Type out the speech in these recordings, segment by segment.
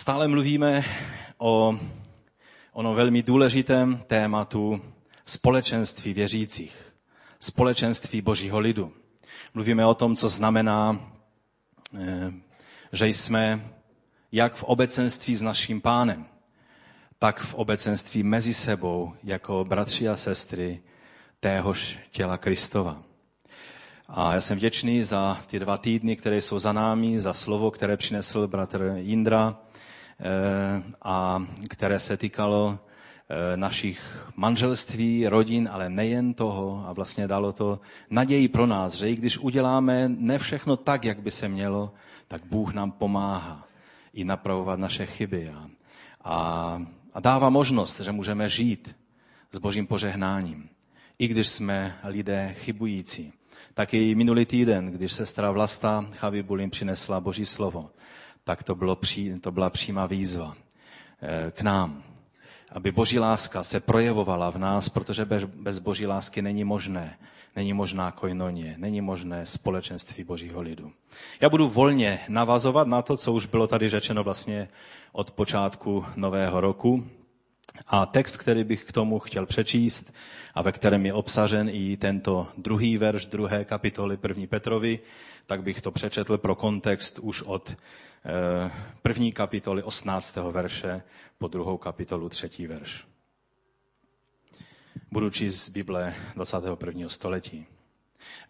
Stále mluvíme o ono velmi důležitém tématu společenství věřících, společenství božího lidu. Mluvíme o tom, co znamená, eh, že jsme jak v obecenství s naším pánem, tak v obecenství mezi sebou jako bratři a sestry téhož těla Kristova. A já jsem vděčný za ty dva týdny, které jsou za námi, za slovo, které přinesl bratr Indra eh, a které se týkalo eh, našich manželství, rodin, ale nejen toho a vlastně dalo to naději pro nás, že i když uděláme ne všechno tak, jak by se mělo, tak Bůh nám pomáhá i napravovat naše chyby a, a, a dává možnost, že můžeme žít s božím požehnáním, i když jsme lidé chybující. Tak i minulý týden, když sestra Vlasta Chavibulin přinesla Boží slovo, tak to, bylo pří, to byla přímá výzva eh, k nám, aby Boží láska se projevovala v nás, protože bez, Boží lásky není možné, není možná koinonie, není možné společenství Božího lidu. Já budu volně navazovat na to, co už bylo tady řečeno vlastně od počátku nového roku. A text, který bych k tomu chtěl přečíst a ve kterém je obsažen i tento druhý verš druhé kapitoly první Petrovi, tak bych to přečetl pro kontext už od první kapitoly 18. verše po druhou kapitolu třetí verš. Budu číst z Bible 21. století.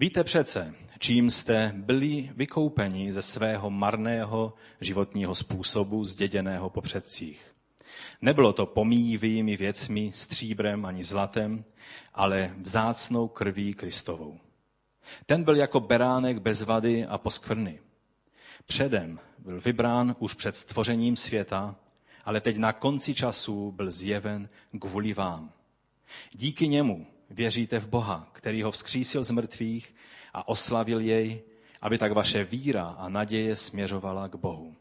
Víte přece, čím jste byli vykoupeni ze svého marného životního způsobu zděděného po předcích Nebylo to pomíjivými věcmi, stříbrem ani zlatem, ale vzácnou krví Kristovou. Ten byl jako beránek bez vady a poskvrny. Předem byl vybrán už před stvořením světa, ale teď na konci času byl zjeven kvůli vám. Díky němu věříte v Boha, který ho vzkřísil z mrtvých a oslavil jej, aby tak vaše víra a naděje směřovala k Bohu.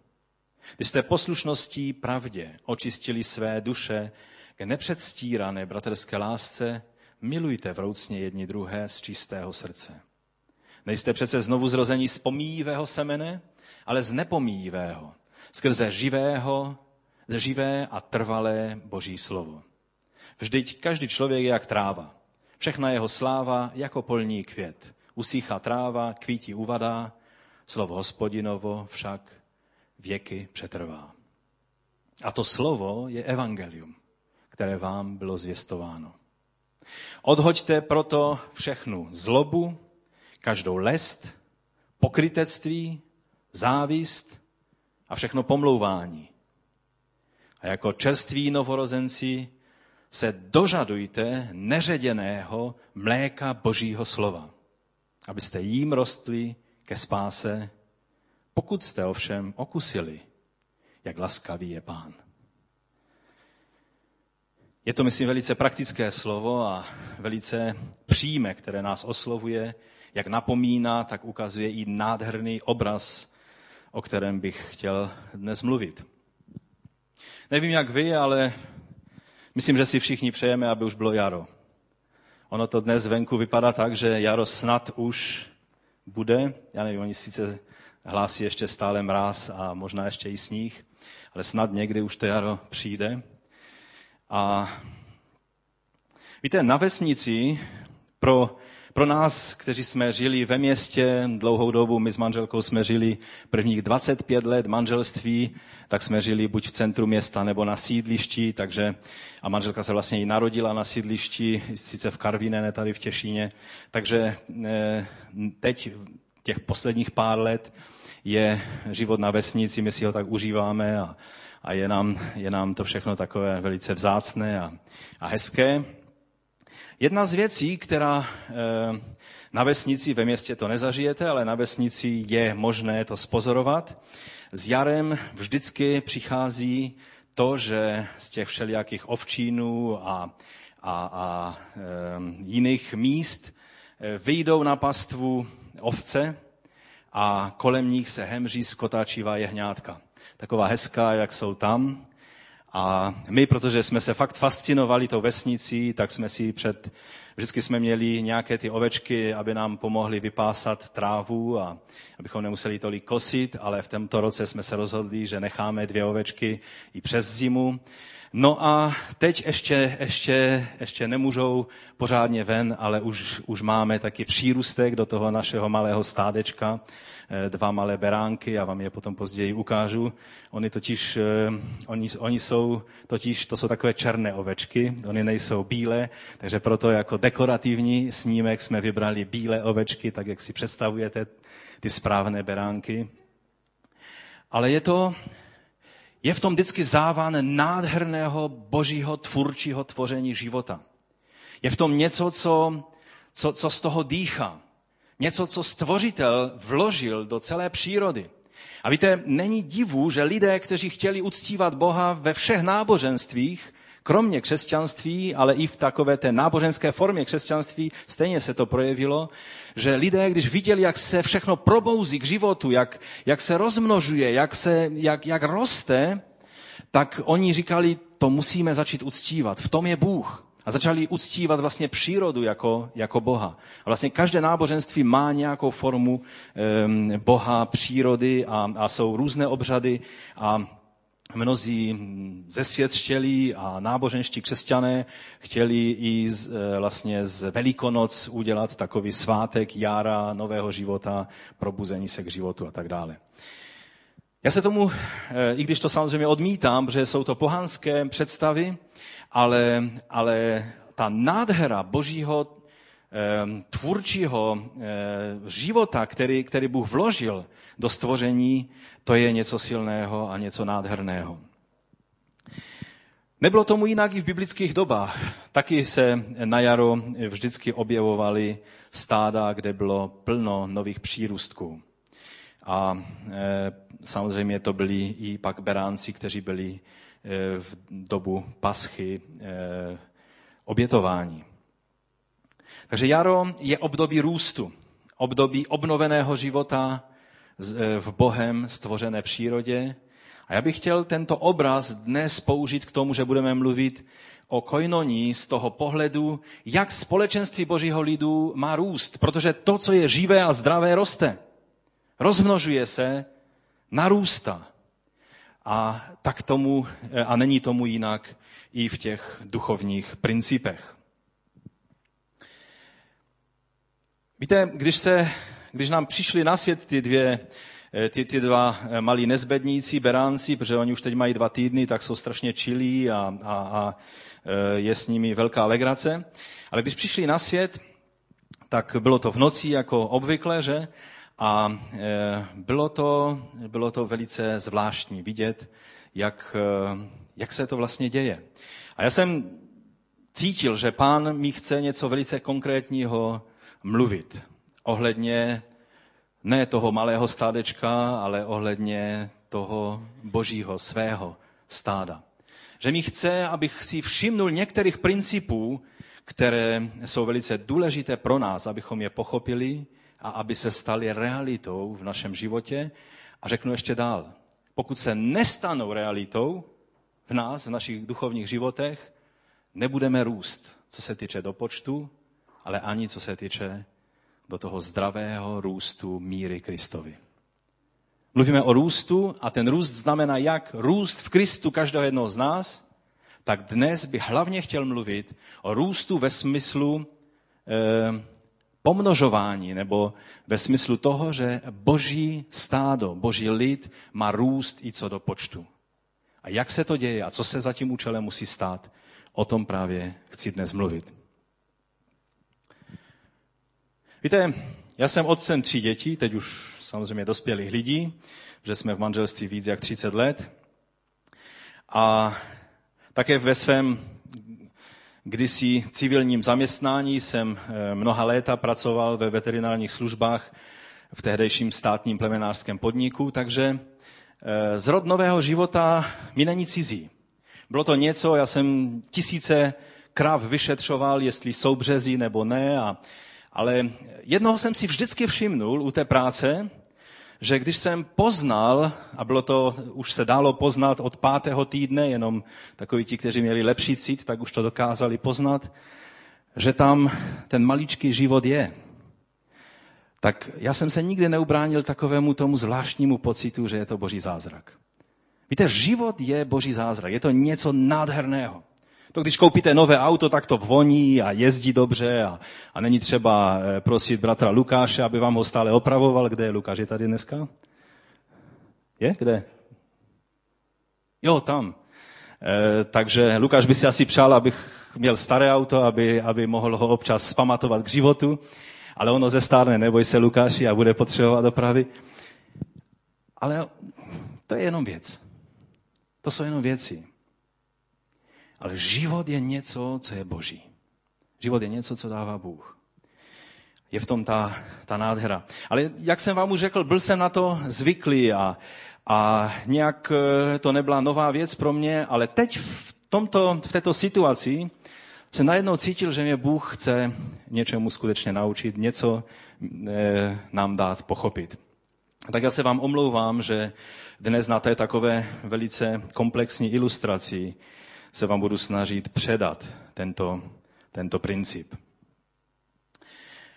Když jste poslušností pravdě očistili své duše k nepředstírané bratrské lásce, milujte vroucně jedni druhé z čistého srdce. Nejste přece znovu zrození z pomíjivého semene, ale z nepomíjivého, skrze živého, živé a trvalé boží slovo. Vždyť každý člověk je jak tráva. Všechna jeho sláva jako polní květ. Usíchá tráva, kvítí uvadá, slovo hospodinovo však věky přetrvá. A to slovo je evangelium, které vám bylo zvěstováno. Odhoďte proto všechnu zlobu, každou lest, pokrytectví, závist a všechno pomlouvání. A jako čerství novorozenci se dožadujte neředěného mléka Božího slova, abyste jím rostli ke spáse pokud jste ovšem okusili, jak laskavý je pán. Je to, myslím, velice praktické slovo a velice příjme, které nás oslovuje, jak napomíná, tak ukazuje i nádherný obraz, o kterém bych chtěl dnes mluvit. Nevím, jak vy, ale myslím, že si všichni přejeme, aby už bylo jaro. Ono to dnes venku vypadá tak, že jaro snad už bude. Já nevím, oni sice hlásí ještě stále mráz a možná ještě i sníh, ale snad někdy už to jaro přijde. A víte, na vesnici pro, pro nás, kteří jsme žili ve městě dlouhou dobu, my s manželkou jsme žili prvních 25 let manželství, tak jsme žili buď v centru města nebo na sídlišti, takže a manželka se vlastně i narodila na sídlišti, sice v Karvíne, ne tady v Těšíně, takže eh, teď těch posledních pár let je život na vesnici, my si ho tak užíváme a, a je, nám, je nám to všechno takové velice vzácné a, a hezké. Jedna z věcí, která e, na vesnici, ve městě to nezažijete, ale na vesnici je možné to spozorovat. S jarem vždycky přichází to, že z těch všelijakých ovčínů a, a, a e, jiných míst e, vyjdou na pastvu ovce a kolem nich se hemří skotáčivá jehňátka. Taková hezká, jak jsou tam. A my, protože jsme se fakt fascinovali tou vesnicí, tak jsme si před Vždycky jsme měli nějaké ty ovečky, aby nám pomohly vypásat trávu a abychom nemuseli tolik kosit, ale v tomto roce jsme se rozhodli, že necháme dvě ovečky i přes zimu. No a teď ještě, ještě, ještě nemůžou pořádně ven, ale už, už máme taky přírůstek do toho našeho malého stádečka, eh, dva malé beránky, já vám je potom později ukážu. Oni totiž, eh, oni, oni jsou totiž, to jsou takové černé ovečky, oni nejsou bílé, takže proto jako dekorativní snímek jsme vybrali bílé ovečky, tak jak si představujete ty správné beránky. Ale je to, je v tom vždycky závan nádherného božího tvůrčího tvoření života. Je v tom něco, co, co, co z toho dýchá. Něco, co stvořitel vložil do celé přírody. A víte, není divu, že lidé, kteří chtěli uctívat Boha ve všech náboženstvích, kromě křesťanství, ale i v takové té náboženské formě křesťanství, stejně se to projevilo, že lidé, když viděli, jak se všechno probouzí k životu, jak, jak se rozmnožuje, jak, se, jak, jak roste, tak oni říkali, to musíme začít uctívat. V tom je Bůh. A začali uctívat vlastně přírodu jako, jako Boha. A vlastně každé náboženství má nějakou formu um, Boha, přírody a, a jsou různé obřady a mnozí ze svět chtěli a náboženští křesťané chtěli i z, e, vlastně z Velikonoc udělat takový svátek jára, nového života, probuzení se k životu a tak dále. Já se tomu, e, i když to samozřejmě odmítám, protože jsou to pohanské představy, ale, ale ta nádhera božího tvůrčího života, který, který Bůh vložil do stvoření, to je něco silného a něco nádherného. Nebylo tomu jinak i v biblických dobách. Taky se na jaro vždycky objevovaly stáda, kde bylo plno nových přírůstků. A e, samozřejmě to byli i pak beránci, kteří byli e, v dobu paschy e. Takže jaro je období růstu, období obnoveného života, E, v Bohem stvořené přírodě. A já bych chtěl tento obraz dnes použít k tomu, že budeme mluvit o koinoní z toho pohledu, jak společenství božího lidu má růst. Protože to, co je živé a zdravé, roste. Rozmnožuje se, narůstá. A tak tomu, e, a není tomu jinak i v těch duchovních principech. Víte, když se když nám přišli na svět ty dvě eh, ty, ty dva eh, malí nezbedníci, beránci, protože oni už teď mají dva týdny, tak jsou strašně čilí a, a, a eh, je s nimi velká legrace. Ale když přišli na svět, tak bylo to v noci jako obvykle, že? A bylo to, bylo to velice zvláštní vidět, jak, jak se to vlastně děje. A já jsem cítil, že pán mi chce něco velice konkrétního mluvit ohledně ne toho malého stádečka, ale ohledně toho božího, svého stáda. Že mi chce, abych si všimnul některých principů, které jsou velice důležité pro nás, abychom je pochopili a aby se staly realitou v našem životě. A řeknu ještě dál. Pokud se nestanou realitou v nás, v našich duchovních životech, nebudeme růst, co se týče do počtu, ale ani co se týče do toho zdravého růstu míry Kristovi. Mluvíme o růstu a ten růst znamená jak růst v Kristu každého jednoho z nás, tak dnes bych hlavně chtěl mluvit o růstu ve smyslu eh, pomnožování, nebo ve smyslu toho, že boží stádo, boží lid má růst i co do počtu. A jak se to děje a co se za tím účelem musí stát, o tom právě chci dnes mluvit. Víte, já jsem otcem tří dětí, teď už samozřejmě dospělých lidí, že jsme v manželství víc jak 30 let. A také ve svém kdysi civilním zaměstnání jsem eh, mnoha léta pracoval ve veterinárních službách v tehdejším státním plemenářském podniku, takže eh, zrod nového života mi není cizí. Bylo to něco, já jsem tisíce krav vyšetřoval, jestli jsou březí nebo ne a ale jednoho jsem si vždycky všimnul u té práce, že když jsem poznal, a bylo to, už se dalo poznat od pátého týdne, jenom takoví ti, kteří měli lepší cít, tak už to dokázali poznat, že tam ten maličký život je, tak já jsem se nikdy neubránil takovému tomu zvláštnímu pocitu, že je to boží zázrak. Víte, život je boží zázrak, je to něco nádherného. To když koupíte nové auto, tak to voní a jezdí dobře a, a není třeba eh, prosit bratra Lukáše, aby vám ho stále opravoval. Kde je Lukáš? Je tady dneska? Je? Kde? Jo, tam. E, takže Lukáš by si asi přál, abych měl staré auto, aby, aby mohl ho občas spamatovat k životu, ale ono ze stárne, neboj se Lukáši a bude potřebovat opravy. Ale to je jenom věc. To jsou jenom věci. Ale život je něco, co je boží. Život je něco, co dává Bůh. Je v tom ta, ta nádhera. Ale jak jsem vám už řekl, byl jsem na to zvyklý a, a nějak eh, to nebyla nová věc pro mě, ale teď v, tomto, v této situaci jsem najednou cítil, že mě Bůh chce něčemu skutečně naučit, něco e, nám dát pochopit. Tak já se vám omlouvám, že dnes na té takové velice komplexní ilustraci se vám budu snažit předat tento, tento princip.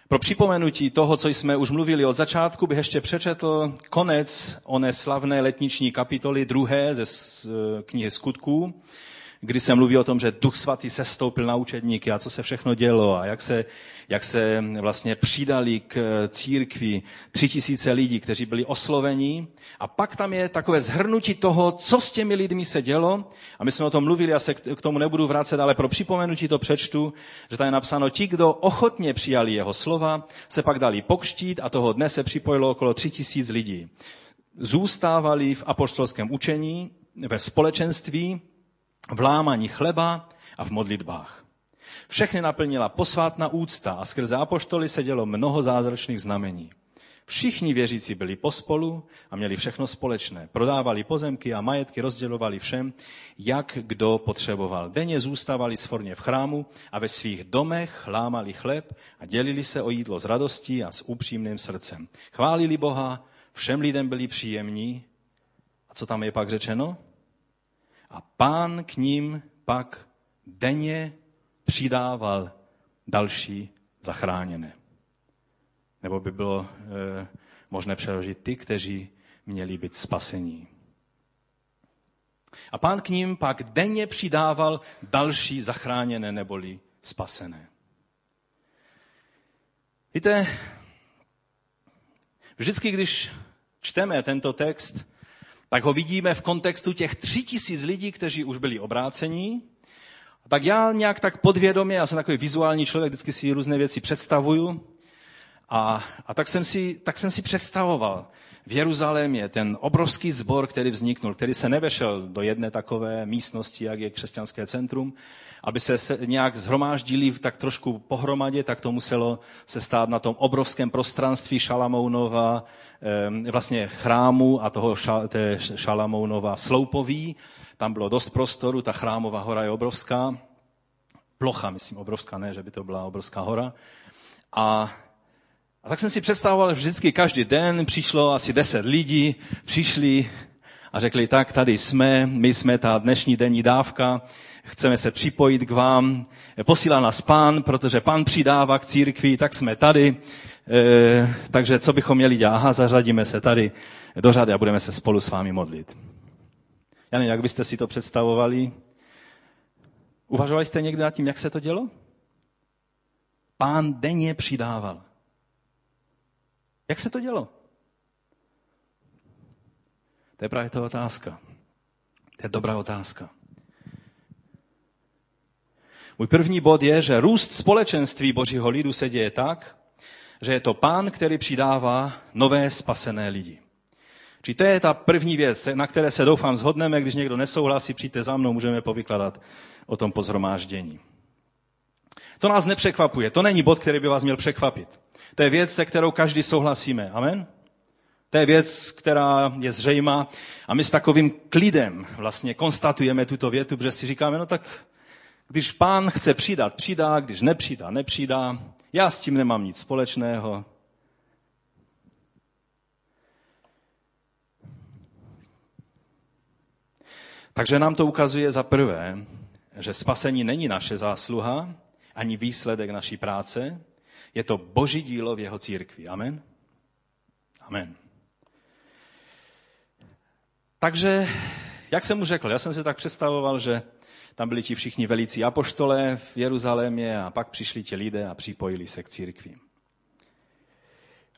Pro připomenutí toho, co jsme už mluvili od začátku, bych ještě přečetl konec oné slavné letniční kapitoly druhé ze knihy Skutků, kdy se mluví o tom, že Duch Svatý se stoupil na učedníky a co se všechno dělo a jak se, jak se vlastně přidali k církvi tři tisíce lidí, kteří byli osloveni. A pak tam je takové zhrnutí toho, co s těmi lidmi se dělo. A my jsme o tom mluvili, já se k tomu nebudu vracet, ale pro připomenutí to přečtu, že tam je napsáno, ti, kdo ochotně přijali jeho slova, se pak dali pokštít a toho dne se připojilo okolo tři tisíc lidí. Zůstávali v apoštolském učení, ve společenství, v lámaní chleba a v modlitbách. Všechny naplnila posvátná úcta a skrze apoštoly se dělo mnoho zázračných znamení. Všichni věřící byli pospolu a měli všechno společné. Prodávali pozemky a majetky rozdělovali všem, jak kdo potřeboval. Denně zůstávali sforně v chrámu a ve svých domech lámali chleb a dělili se o jídlo s radostí a s upřímným srdcem. Chválili Boha, všem lidem byli příjemní. A co tam je pak řečeno? A pán k ním pak denně přidával další zachráněné. Nebo by bylo e, možné přeložit ty, kteří měli být spasení. A pán k ním pak denně přidával další zachráněné neboli spasené. Víte, vždycky, když čteme tento text, tak ho vidíme v kontextu těch tři tisíc lidí, kteří už byli obrácení. Tak já nějak tak podvědomě, já jsem takový vizuální člověk, vždycky si různé věci představuju. A, a tak, jsem si, tak jsem si představoval v Jeruzalémě ten obrovský sbor, který vzniknul, který se nevešel do jedné takové místnosti, jak je křesťanské centrum, aby se nějak zhromáždili tak trošku pohromadě, tak to muselo se stát na tom obrovském prostranství Šalamounova, vlastně chrámu a toho té Šalamounova sloupoví. Tam bylo dost prostoru, ta chrámová hora je obrovská. Plocha, myslím, obrovská, ne, že by to byla obrovská hora. A a tak jsem si představoval, vždycky každý den přišlo asi deset lidí, přišli a řekli, tak tady jsme, my jsme ta dnešní denní dávka, chceme se připojit k vám, posílá nás pán, protože pán přidává k církvi, tak jsme tady, e, takže co bychom měli dělat? Aha, zařadíme se tady do řady a budeme se spolu s vámi modlit. Já nevím, jak byste si to představovali. Uvažovali jste někdy nad tím, jak se to dělo? Pán denně přidával. Jak se to dělo? To je právě ta otázka. To je dobrá otázka. Můj první bod je, že růst společenství Božího lidu se děje tak, že je to pán, který přidává nové spasené lidi. Či to je ta první věc, na které se doufám zhodneme, když někdo nesouhlasí, přijďte za mnou, můžeme povykladat o tom pozhromáždění. To nás nepřekvapuje, to není bod, který by vás měl překvapit. To je věc, se kterou každý souhlasíme. Amen? To je věc, která je zřejmá a my s takovým klidem vlastně konstatujeme tuto větu, protože si říkáme, no tak když pán chce přidat, přidá, když nepřidá, nepřidá. Já s tím nemám nic společného. Takže nám to ukazuje za prvé, že spasení není naše zásluha, ani výsledek naší práce. Je to boží dílo v jeho církvi. Amen? Amen. Takže, jak jsem mu řekl, já jsem si tak představoval, že tam byli ti všichni velící apoštole v Jeruzalémě a pak přišli ti lidé a připojili se k církvím.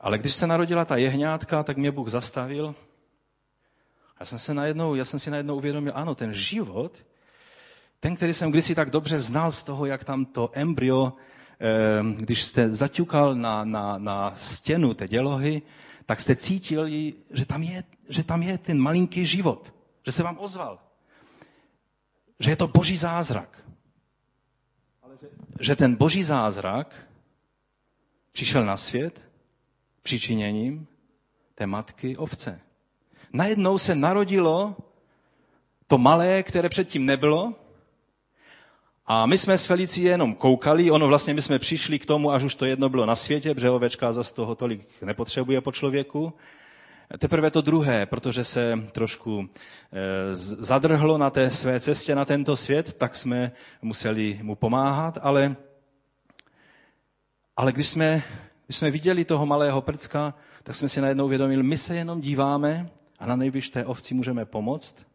Ale když se narodila ta jehňátka, tak mě Bůh zastavil. Já jsem, se najednou, já jsem si najednou uvědomil, ano, ten život, ten, který jsem kdysi tak dobře znal z toho, jak tam to embryo, když jste zaťukal na, na, na stěnu té dělohy, tak jste cítili, že tam, je, že tam je ten malinký život, že se vám ozval. Že je to boží zázrak. Ale že, že ten boží zázrak přišel na svět přičiněním té matky ovce. Najednou se narodilo to malé, které předtím nebylo, a my jsme s Felicí jenom koukali, ono vlastně my jsme přišli k tomu, až už to jedno bylo na světě, protože ovečka zase toho tolik nepotřebuje po člověku. Teprve to druhé, protože se trošku eh, zadrhlo na té své cestě na tento svět, tak jsme museli mu pomáhat, ale, ale když, jsme, když jsme viděli toho malého prcka, tak jsme si najednou uvědomili, my se jenom díváme a na nejvyšší té ovci můžeme pomoct,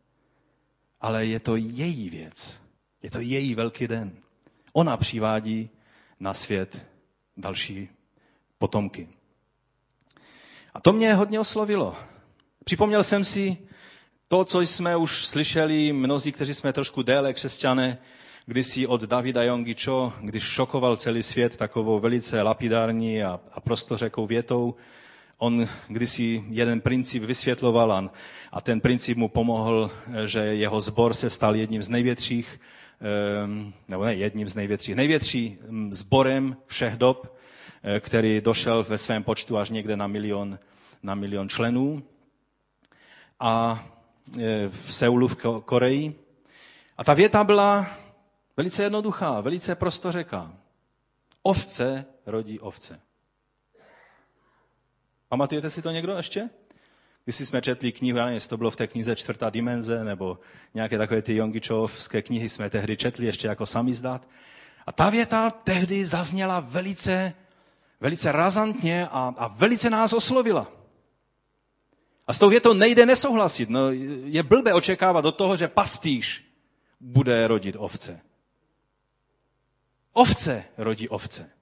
ale je to její věc. Je to její velký den. Ona přivádí na svět další potomky. A to mě hodně oslovilo. Připomněl jsem si to, co jsme už slyšeli mnozí, kteří jsme trošku déle křesťané, kdysi od Davida Jongičo, když šokoval celý svět takovou velice lapidární a, a prostořekou větou, on kdysi jeden princip vysvětloval a, ten princip mu pomohl, že jeho zbor se stal jedním z největších nebo ne jedním z největších, největší sborem všech dob, eh, který došel ve svém počtu až někde na milion, na milion členů. A eh, v Seulu v Koreji. A ta věta byla velice jednoduchá, velice prostořeká. Ovce rodí ovce. Pamatujete si to někdo ještě? Když jsme četli knihu, já nevím, jestli to bylo v té knize Čtvrtá dimenze, nebo nějaké takové ty Jongičovské knihy jsme tehdy četli ještě jako samizdat. A ta věta tehdy zazněla velice, velice razantně a, a velice nás oslovila. A s tou větou nejde nesouhlasit. No, je blbé očekávat do toho, že pastýř bude rodit ovce. Ovce rodí ovce.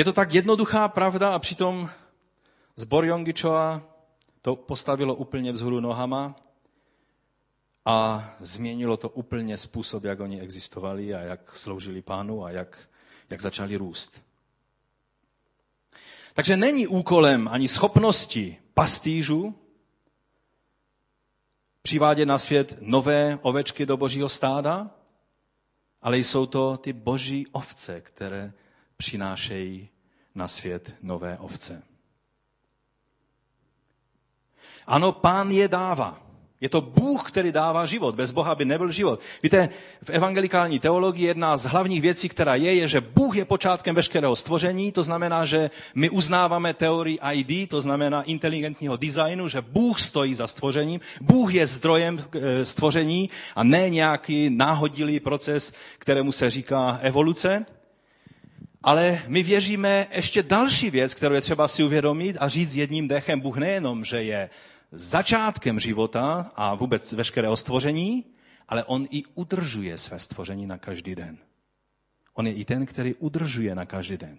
Je to tak jednoduchá pravda a přitom zbor Jongičova to postavilo úplně vzhůru nohama a změnilo to úplně způsob, jak oni existovali a jak sloužili pánu a jak, jak začali růst. Takže není úkolem ani schopnosti pastýřů přivádět na svět nové ovečky do božího stáda, ale jsou to ty boží ovce, které přinášejí na svět nové ovce. Ano, pán je dává. Je to Bůh, který dává život. Bez Boha by nebyl život. Víte, v evangelikální teologii jedna z hlavních věcí, která je, je, že Bůh je počátkem veškerého stvoření. To znamená, že my uznáváme teorii ID, to znamená inteligentního designu, že Bůh stojí za stvořením. Bůh je zdrojem eh, stvoření a ne nějaký náhodilý proces, kterému se říká evoluce. Ale my věříme ještě další věc, kterou je třeba si uvědomit a říct jedním dechem, Bůh nejenom, že je začátkem života a vůbec veškerého stvoření, ale on i udržuje své stvoření na každý den. On je i ten, který udržuje na každý den.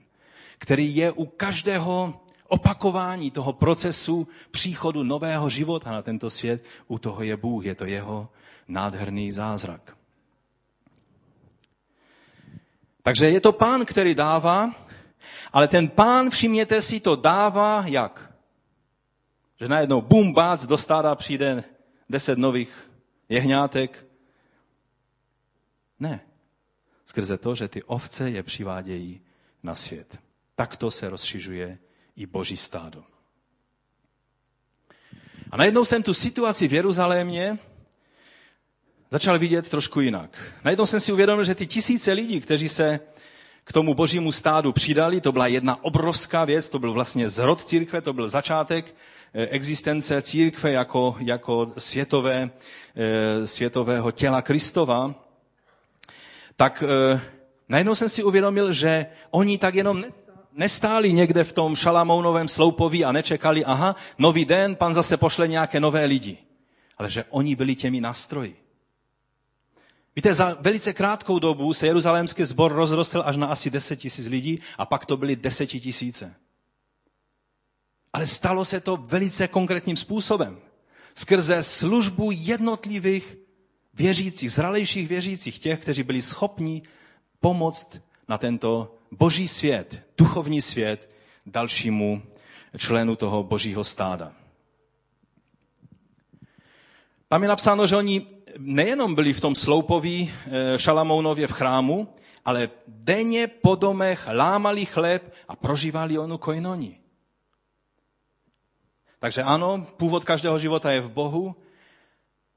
Který je u každého opakování toho procesu příchodu nového života na tento svět, u toho je Bůh, je to jeho nádherný zázrak. Takže je to pán, který dává, ale ten pán, všimněte si, to dává jak? Že najednou bum, bác, do stáda přijde deset nových jehňátek. Ne. Skrze to, že ty ovce je přivádějí na svět. Takto se rozšiřuje i boží stádo. A najednou jsem tu situaci v Jeruzalémě začal vidět trošku jinak. Najednou jsem si uvědomil, že ty tisíce lidí, kteří se k tomu božímu stádu přidali. To byla jedna obrovská věc, to byl vlastně zrod církve, to byl začátek eh, existence církve jako, jako světové, eh, světového těla Kristova. Tak eh, najednou jsem si uvědomil, že oni tak jenom nestáli někde v tom šalamounovém sloupoví a nečekali, aha, nový den, pan zase pošle nějaké nové lidi. Ale že oni byli těmi nástroji. Víte, za velice krátkou dobu se jeruzalémský sbor rozrostl až na asi 10 tisíc lidí a pak to byly desetitisíce. Ale stalo se to velice konkrétním způsobem. Skrze službu jednotlivých věřících, zralejších věřících, těch, kteří byli schopni pomoct na tento boží svět, duchovní svět, dalšímu členu toho božího stáda. Tam je napsáno, že oni nejenom byli v tom sloupoví eh, Šalamounově v chrámu, ale denně po domech lámali chléb a prožívali onu koinoni. Takže ano, původ každého života je v Bohu.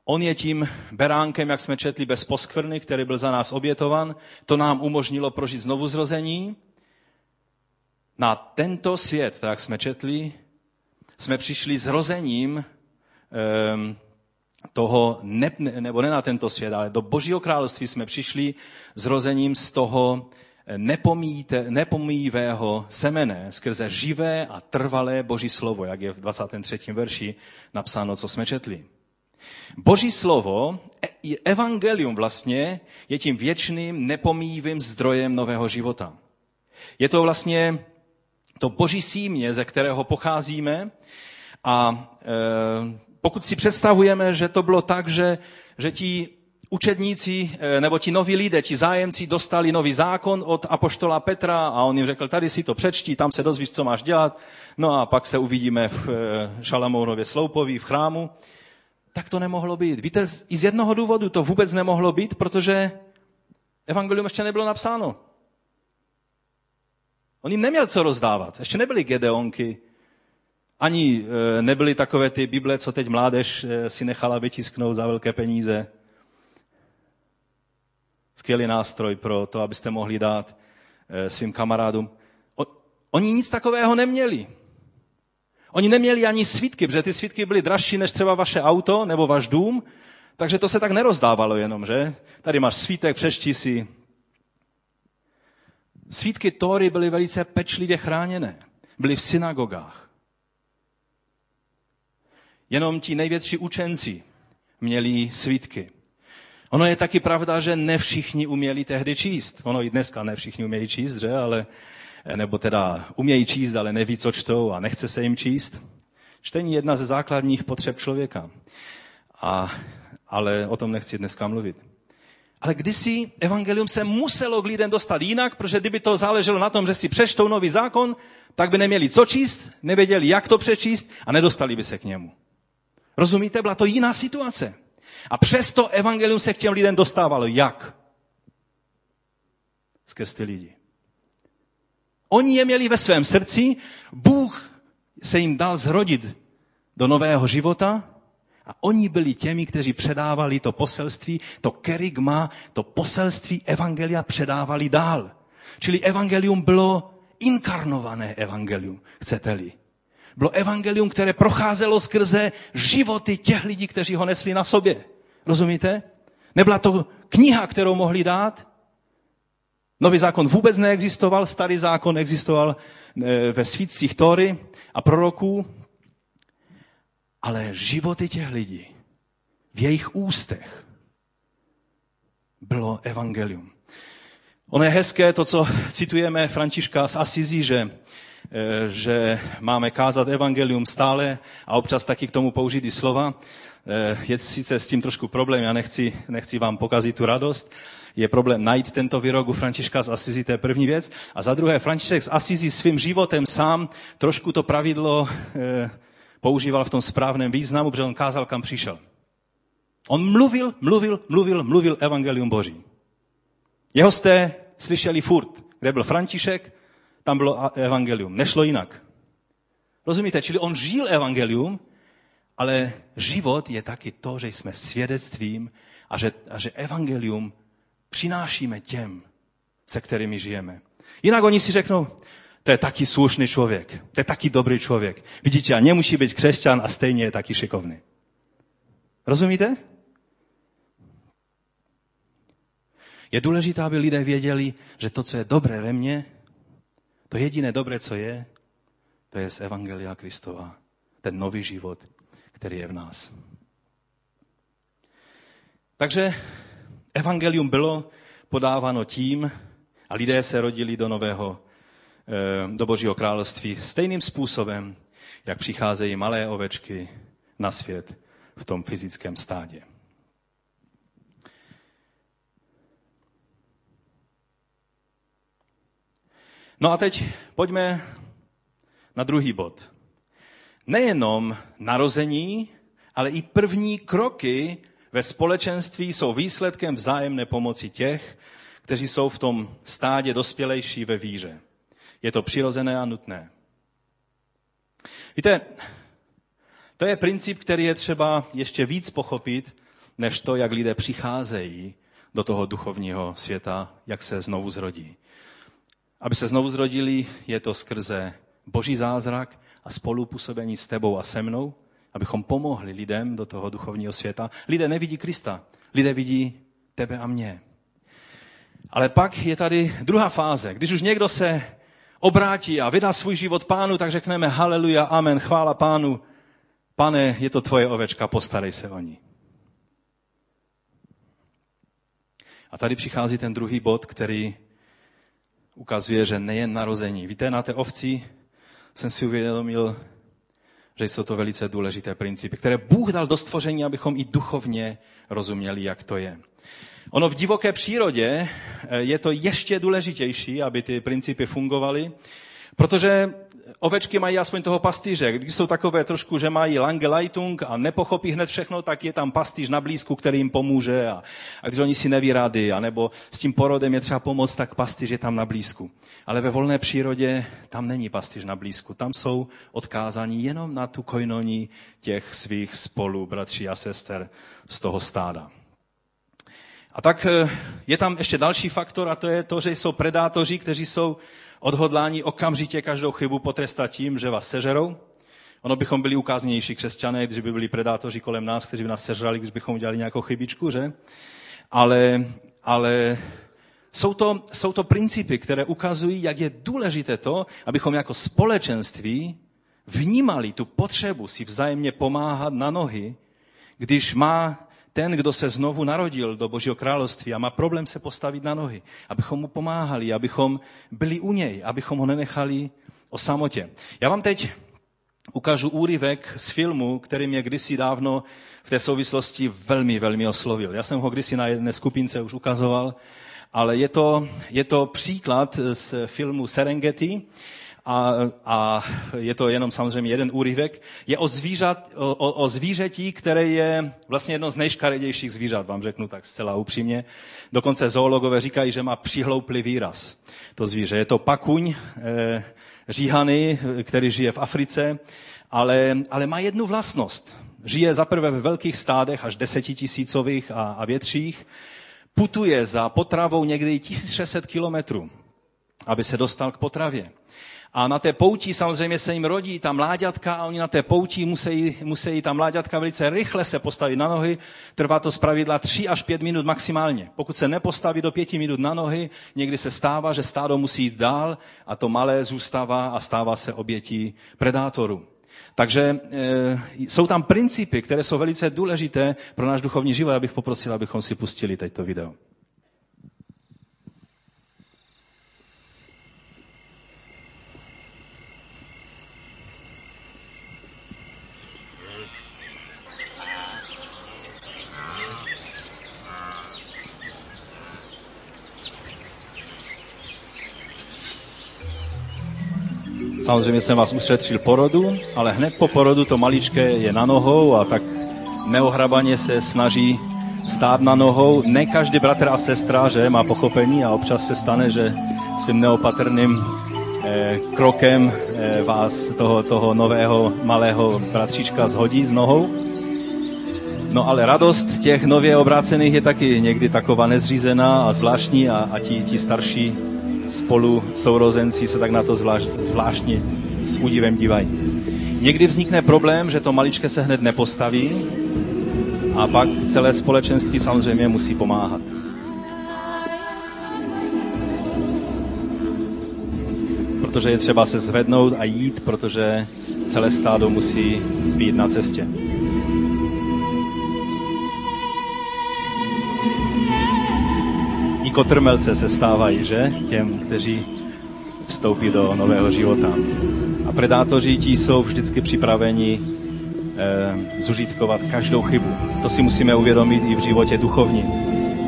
On je tím beránkem, jak jsme četli, bez poskvrny, který byl za nás obětovan. To nám umožnilo prožít znovu zrození. Na tento svět, tak jak jsme četli, jsme přišli zrozením toho, ne, nebo ne na tento svět, ale do Božího království jsme přišli zrozením z toho nepomíjivého semene skrze živé a trvalé Boží slovo, jak je v 23. verši napsáno, co jsme četli. Boží slovo, e, evangelium vlastně, je tím věčným, nepomíjivým zdrojem nového života. Je to vlastně to boží símě, ze kterého pocházíme a e, pokud si představujeme, že to bylo tak, že, že ti učedníci eh, nebo ti noví lidé, ti zájemci dostali nový zákon od apoštola Petra a on jim řekl, tady si to přečti, tam se dozvíš, co máš dělat, no a pak se uvidíme v eh, Šalamounově sloupoví, v chrámu. Tak to nemohlo být. Víte, i z jednoho důvodu to vůbec nemohlo být, protože evangelium ještě nebylo napsáno. On jim neměl co rozdávat. Ještě nebyly Gedeonky, ani e, nebyly takové ty Bible, co teď mládež e, si nechala vytisknout za velké peníze. Skvělý nástroj pro to, abyste mohli dát e, svým kamarádům. Oni nic takového neměli. Oni neměli ani svítky, protože ty svítky byly dražší než třeba vaše auto nebo váš dům, takže to se tak nerozdávalo jenom, že? Tady máš svítek, přečti si. Svítky Tóry byly velice pečlivě chráněné. Byly v synagogách. Jenom ti největší učenci měli svítky. Ono je taky pravda, že ne všichni uměli tehdy číst. Ono i dneska ne všichni umějí číst, že? Ale, nebo teda umějí číst, ale neví, co čtou a nechce se jim číst. Čtení je jedna ze základních potřeb člověka. A, ale o tom nechci dneska mluvit. Ale kdysi evangelium se muselo k lidem dostat jinak, protože kdyby to záleželo na tom, že si přečtou nový zákon, tak by neměli co číst, nevěděli, jak to přečíst a nedostali by se k němu. Rozumíte? Byla to jiná situace. A přesto evangelium se k těm lidem dostávalo. Jak? Skrz ty lidi. Oni je měli ve svém srdci, Bůh se jim dal zrodit do nového života a oni byli těmi, kteří předávali to poselství, to kerygma, to poselství evangelia předávali dál. Čili evangelium bylo inkarnované evangelium, chcete-li bylo evangelium, které procházelo skrze životy těch lidí, kteří ho nesli na sobě. Rozumíte? Nebyla to kniha, kterou mohli dát. Nový zákon vůbec neexistoval, starý zákon existoval eh, ve svítcích Tory a proroků, ale životy těch lidí v jejich ústech bylo evangelium. Ono je hezké to, co citujeme Františka z Asizi, že že máme kázat evangelium stále a občas taky k tomu použít i slova. Eh, je sice s tím trošku problém, já nechci, nechci vám pokazit tu radost, je problém najít tento výrok u Františka z Asizi, to je první věc. A za druhé, František z Asizi svým životem sám trošku to pravidlo e, používal v tom správném významu, protože on kázal, kam přišel. On mluvil, mluvil, mluvil, mluvil evangelium Boží. Jeho jste slyšeli furt, kde byl František, tam bylo evangelium. Nešlo jinak. Rozumíte? Čili on žil evangelium, ale život je taky to, že jsme svědectvím a že, a že evangelium přinášíme těm, se kterými žijeme. Jinak oni si řeknou, to je taky slušný člověk, to je taky dobrý člověk. Vidíte, a nemusí být křesťan a stejně je taky šikovný. Rozumíte? Je důležité, aby lidé věděli, že to, co je dobré ve mně, to jediné dobré, co je, to je z Evangelia Kristova. Ten nový život, který je v nás. Takže evangelium bylo podáváno tím, a lidé se rodili do nového, eh, do Božího království stejným způsobem, jak přicházejí malé ovečky na svět v tom fyzickém stádě. No a teď pojďme na druhý bod. Nejenom narození, ale i první kroky ve společenství jsou výsledkem vzájemné pomoci těch, kteří jsou v tom stádě dospělejší ve víře. Je to přirozené a nutné. Víte, to je princip, který je třeba ještě víc pochopit, než to, jak lidé přicházejí do toho duchovního světa, jak se znovu zrodí. Aby se znovu zrodili, je to skrze boží zázrak a spolupůsobení s tebou a se mnou, abychom pomohli lidem do toho duchovního světa. Lidé nevidí Krista, lidé vidí tebe a mě. Ale pak je tady druhá fáze. Když už někdo se obrátí a vydá svůj život pánu, tak řekneme haleluja, amen, chvála pánu. Pane, je to tvoje ovečka, postarej se o ní. A tady přichází ten druhý bod, který ukazuje, že nejen narození. Víte, na té ovci jsem si uvědomil, že jsou to velice důležité principy, které Bůh dal do stvoření, abychom i duchovně rozuměli, jak to je. Ono v divoké přírodě eh, je to ještě důležitější, aby ty principy fungovaly, protože ovečky mají aspoň toho pastýře. Když jsou takové trošku, že mají lange Leitung a nepochopí hned všechno, tak je tam pastýř na blízku, který jim pomůže. A, a když oni si neví rady, anebo s tím porodem je třeba pomoct, tak pastýř je tam na blízku. Ale ve volné přírodě tam není pastýř na blízku. Tam jsou odkázaní jenom na tu kojnoní těch svých spolu bratří a sester z toho stáda. A tak eh, je tam ještě další faktor a to je to, že jsou predátoři, kteří jsou odhodláni okamžitě každou chybu potrestat tím, že vás sežerou. Ono bychom byli ukáznější křesťané, když by byli predátoři kolem nás, kteří by nás sežrali, když bychom udělali nějakou chybičku, že? Ale, ale jsou to, jsou to principy, které ukazují, jak je důležité to, abychom jako společenství vnímali tu potřebu si vzájemně pomáhat na nohy, když má ten, kdo se znovu narodil do Božího království a má problém se postavit na nohy, abychom mu pomáhali, abychom byli u něj, abychom ho nenechali o samotě. Já vám teď ukážu úryvek z filmu, který mě kdysi dávno v té souvislosti velmi, velmi oslovil. Já jsem ho kdysi na jedné skupince už ukazoval, ale je to, je to příklad z filmu Serengeti a, a je to jenom samozřejmě jeden úryvek, je o, zvířat, o, o zvířetí, které je vlastně jedno z nejškaredějších zvířat, vám řeknu tak zcela upřímně. Dokonce zoologové říkají, že má přihlouplý výraz to zvíře. Je to pakuň, e, říhany, který žije v Africe, ale, ale má jednu vlastnost. Žije zaprvé ve velkých stádech, až desetitisícových a, a větších. Putuje za potravou někdy 1600 kilometrů, aby se dostal k potravě. A na té pouti samozřejmě se jim rodí ta mláďatka a oni na té pouti musí, musí ta mláďatka velice rychle se postavit na nohy. Trvá to zpravidla 3 až 5 minut maximálně. Pokud se nepostaví do 5 minut na nohy, někdy se stává, že stádo musí jít dál a to malé zůstává a stává se obětí predátorů. Takže e, jsou tam principy, které jsou velice důležité pro náš duchovní život. Já bych poprosil, abychom si pustili teď to video. Samozřejmě jsem vás ušetřil porodu, ale hned po porodu to maličké je na nohou a tak neohrabaně se snaží stát na nohou. Ne každý bratr a sestra, že má pochopení a občas se stane, že svým neopatrným eh, krokem eh, vás toho, toho nového malého bratříčka zhodí z nohou. No ale radost těch nově obrácených je taky někdy taková nezřízená a zvláštní a, a ti, ti starší spolu sourozenci se tak na to zvlášť, zvláštně s údivem dívají. Někdy vznikne problém, že to maličké se hned nepostaví a pak celé společenství samozřejmě musí pomáhat. Protože je třeba se zvednout a jít, protože celé stádo musí být na cestě. Kotrmelce se stávají, že? Těm, kteří vstoupí do nového života. A predátoři ti jsou vždycky připraveni eh, zužitkovat každou chybu. To si musíme uvědomit i v životě duchovní.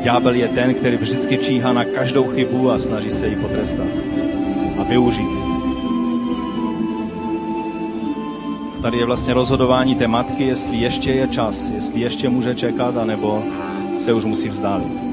Ďábel je ten, který vždycky číhá na každou chybu a snaží se ji potrestat a využít. Tady je vlastně rozhodování té matky, jestli ještě je čas, jestli ještě může čekat, anebo se už musí vzdálit.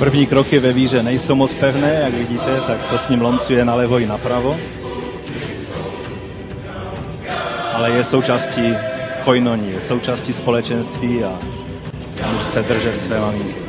První kroky ve víře nejsou moc pevné, jak vidíte, tak to s ním loncuje nalevo i napravo. Ale je součástí koinoní, je součástí společenství a může se držet své maminky.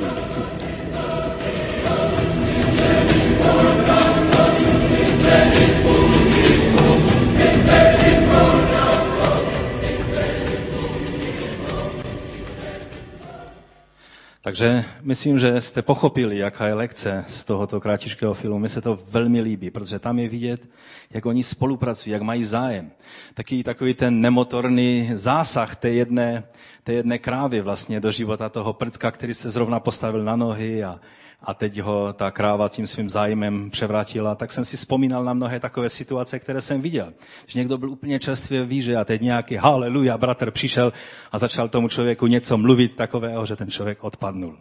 Takže myslím, že jste pochopili, jaká je lekce z tohoto krátičkého filmu. Mně se to velmi líbí, protože tam je vidět, jak oni spolupracují, jak mají zájem. Taky takový ten nemotorný zásah té jedné, té jedné krávy vlastně do života toho prcka, který se zrovna postavil na nohy a, a teď ho ta kráva tím svým zájmem převrátila, tak jsem si vzpomínal na mnohé takové situace, které jsem viděl. Že někdo byl úplně čerstvě víře a teď nějaký haleluja, bratr přišel a začal tomu člověku něco mluvit takového, že ten člověk odpadnul.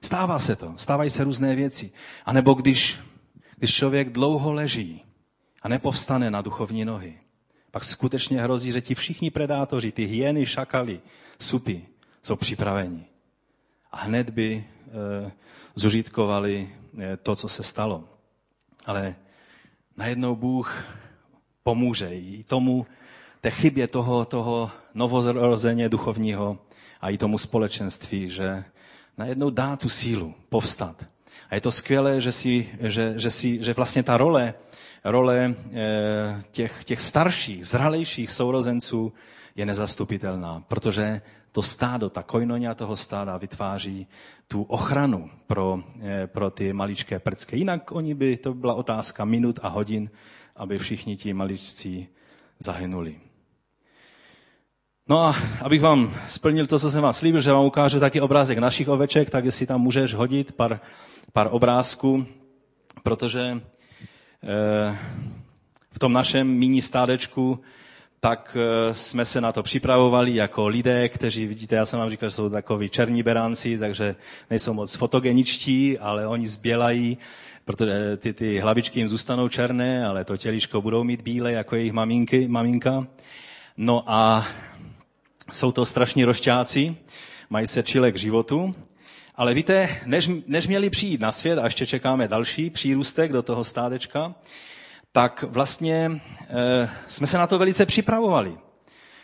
Stává se to, stávají se různé věci. A nebo když, když člověk dlouho leží a nepovstane na duchovní nohy, pak skutečně hrozí, že ti všichni predátoři, ty hyeny, šakaly, supy, jsou připraveni. A hned by e, zužitkovali eh, to, co se stalo. Ale najednou Bůh pomůže i tomu, té chybě toho, toho novorozeně duchovního a i tomu společenství, že najednou dá tu sílu povstat. A je to skvělé, že, si, že, že, si, že vlastně ta role, role eh, těch, těch starších, zralejších sourozenců je nezastupitelná, protože to stádo, ta koinonia toho stáda vytváří tu ochranu pro, eh, pro ty maličké prcké. Jinak oni by, to byla otázka minut a hodin, aby všichni ti maličcí zahynuli. No a abych vám splnil to, co jsem vám slíbil, že vám ukážu taky obrázek našich oveček, tak jestli tam můžeš hodit pár, pár obrázků, protože eh, v tom našem mini stádečku tak eh, jsme se na to připravovali jako lidé, kteří, vidíte, já jsem vám říkal, že jsou takový černí beránci, takže nejsou moc fotogeničtí, ale oni zbělají, protože ty, ty hlavičky jim zůstanou černé, ale to těliško budou mít bílé, jako jejich maminky, maminka. No a jsou to strašní rošťáci, mají se čile k životu, ale víte, než, než měli přijít na svět, a ještě čekáme další přírůstek do toho stádečka, tak vlastně e, jsme se na to velice připravovali.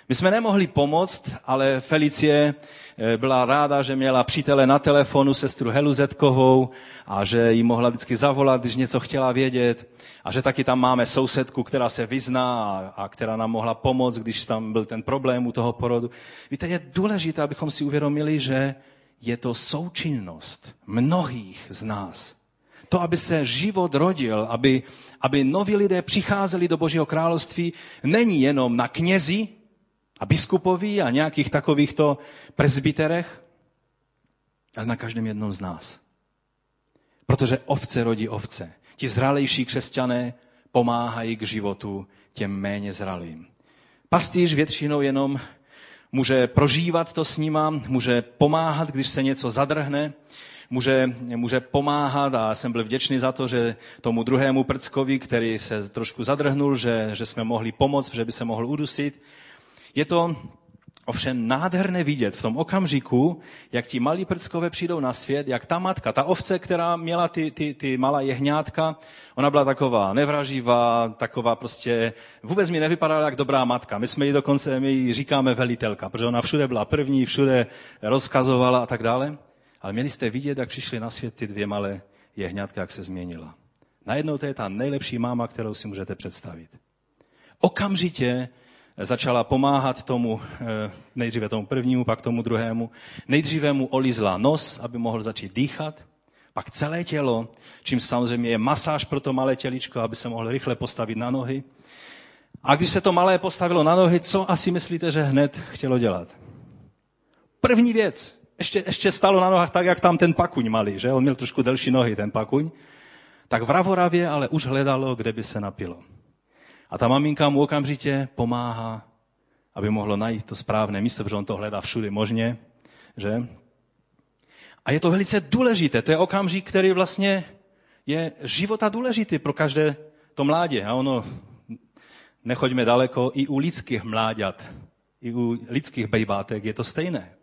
My jsme nemohli pomoct, ale Felicie eh, byla ráda, že měla přítele na telefonu, sestru Helu Zetkovou a že jí mohla vždycky zavolat, když něco chtěla vědět a že taky tam máme sousedku, která se vyzná a, a která nám mohla pomoct, když tam byl ten problém u toho porodu. Víte, je důležité, abychom si uvědomili, že je to součinnost mnohých z nás. To, aby se život rodil, aby, aby noví lidé přicházeli do Božího království, není jenom na knězi a biskupoví a nějakých takovýchto prezbiterech, ale na každém jednom z nás. Protože ovce rodí ovce. Ti zralejší křesťané pomáhají k životu těm méně zralým. Pastýř většinou jenom může prožívat to s nima, může pomáhat, když se něco zadrhne, může, může pomáhat a jsem byl vděčný za to, že tomu druhému prckovi, který se trošku zadrhnul, že, že jsme mohli pomoct, že by se mohl udusit. Je to ovšem nádherné vidět v tom okamžiku, jak ti malí prckové přijdou na svět, jak ta matka, ta ovce, která měla ty, ty, ty malá jehňátka, ona byla taková nevraživá, taková prostě, vůbec mi nevypadala jak dobrá matka. My jsme ji dokonce, my ji říkáme velitelka, protože ona všude byla první, všude rozkazovala a tak dále. Ale měli jste vidět, jak přišly na svět ty dvě malé jehňátka, jak se změnila. Najednou to je ta nejlepší máma, kterou si můžete představit. Okamžitě začala pomáhat tomu, eh, nejdříve tomu prvnímu, pak tomu druhému. Nejdříve mu olizla nos, aby mohl začít dýchat, pak celé tělo, čím samozřejmě je masáž pro to malé těličko, aby se mohl rychle postavit na nohy. A když se to malé postavilo na nohy, co asi myslíte, že hned chtělo dělat? První věc, ještě, ještě stalo na nohách tak, jak tam ten pakuň malý, že? On měl trošku delší nohy, ten pakuň. Tak v Ravoravě ale už hledalo, kde by se napilo. A ta maminka mu okamžitě pomáhá, aby mohlo najít to správné místo, protože on to hledá všude možně, že? A je to velice důležité. To je okamžik, který vlastně je života důležitý pro každé to mládě. A ono, nechoďme daleko, i u lidských mláďat, i u lidských bejbátek je to stejné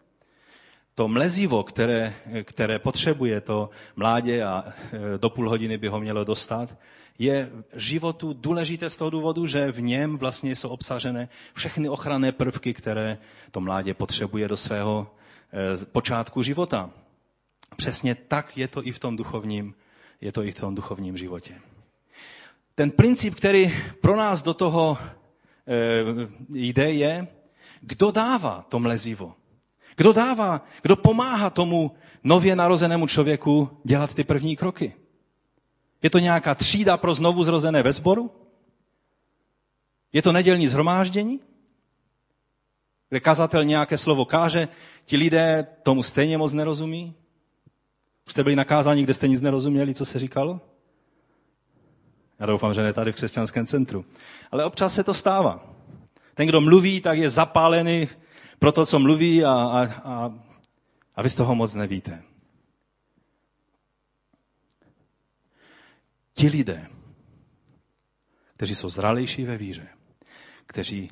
to mlezivo, které, které potřebuje to mládě a e, do půl hodiny by ho mělo dostat, je životu důležité z toho důvodu, že v něm vlastně jsou obsažené všechny ochranné prvky, které to mládě potřebuje do svého e, počátku života. Přesně tak je to i v tom duchovním, je to i v tom duchovním životě. Ten princip, který pro nás do toho e, jde, je, kdo dává to mlezivo. Kdo dává, kdo pomáhá tomu nově narozenému člověku dělat ty první kroky? Je to nějaká třída pro znovu zrozené ve sboru? Je to nedělní zhromáždění? Kde kazatel nějaké slovo káže, ti lidé tomu stejně moc nerozumí? Už jste byli nakázáni, kde jste nic nerozuměli, co se říkalo? Já doufám, že ne tady v křesťanském centru. Ale občas se to stává. Ten, kdo mluví, tak je zapálený pro to, co mluví a, a, a, a vy z toho moc nevíte. Ti lidé, kteří jsou zralejší ve víře, kteří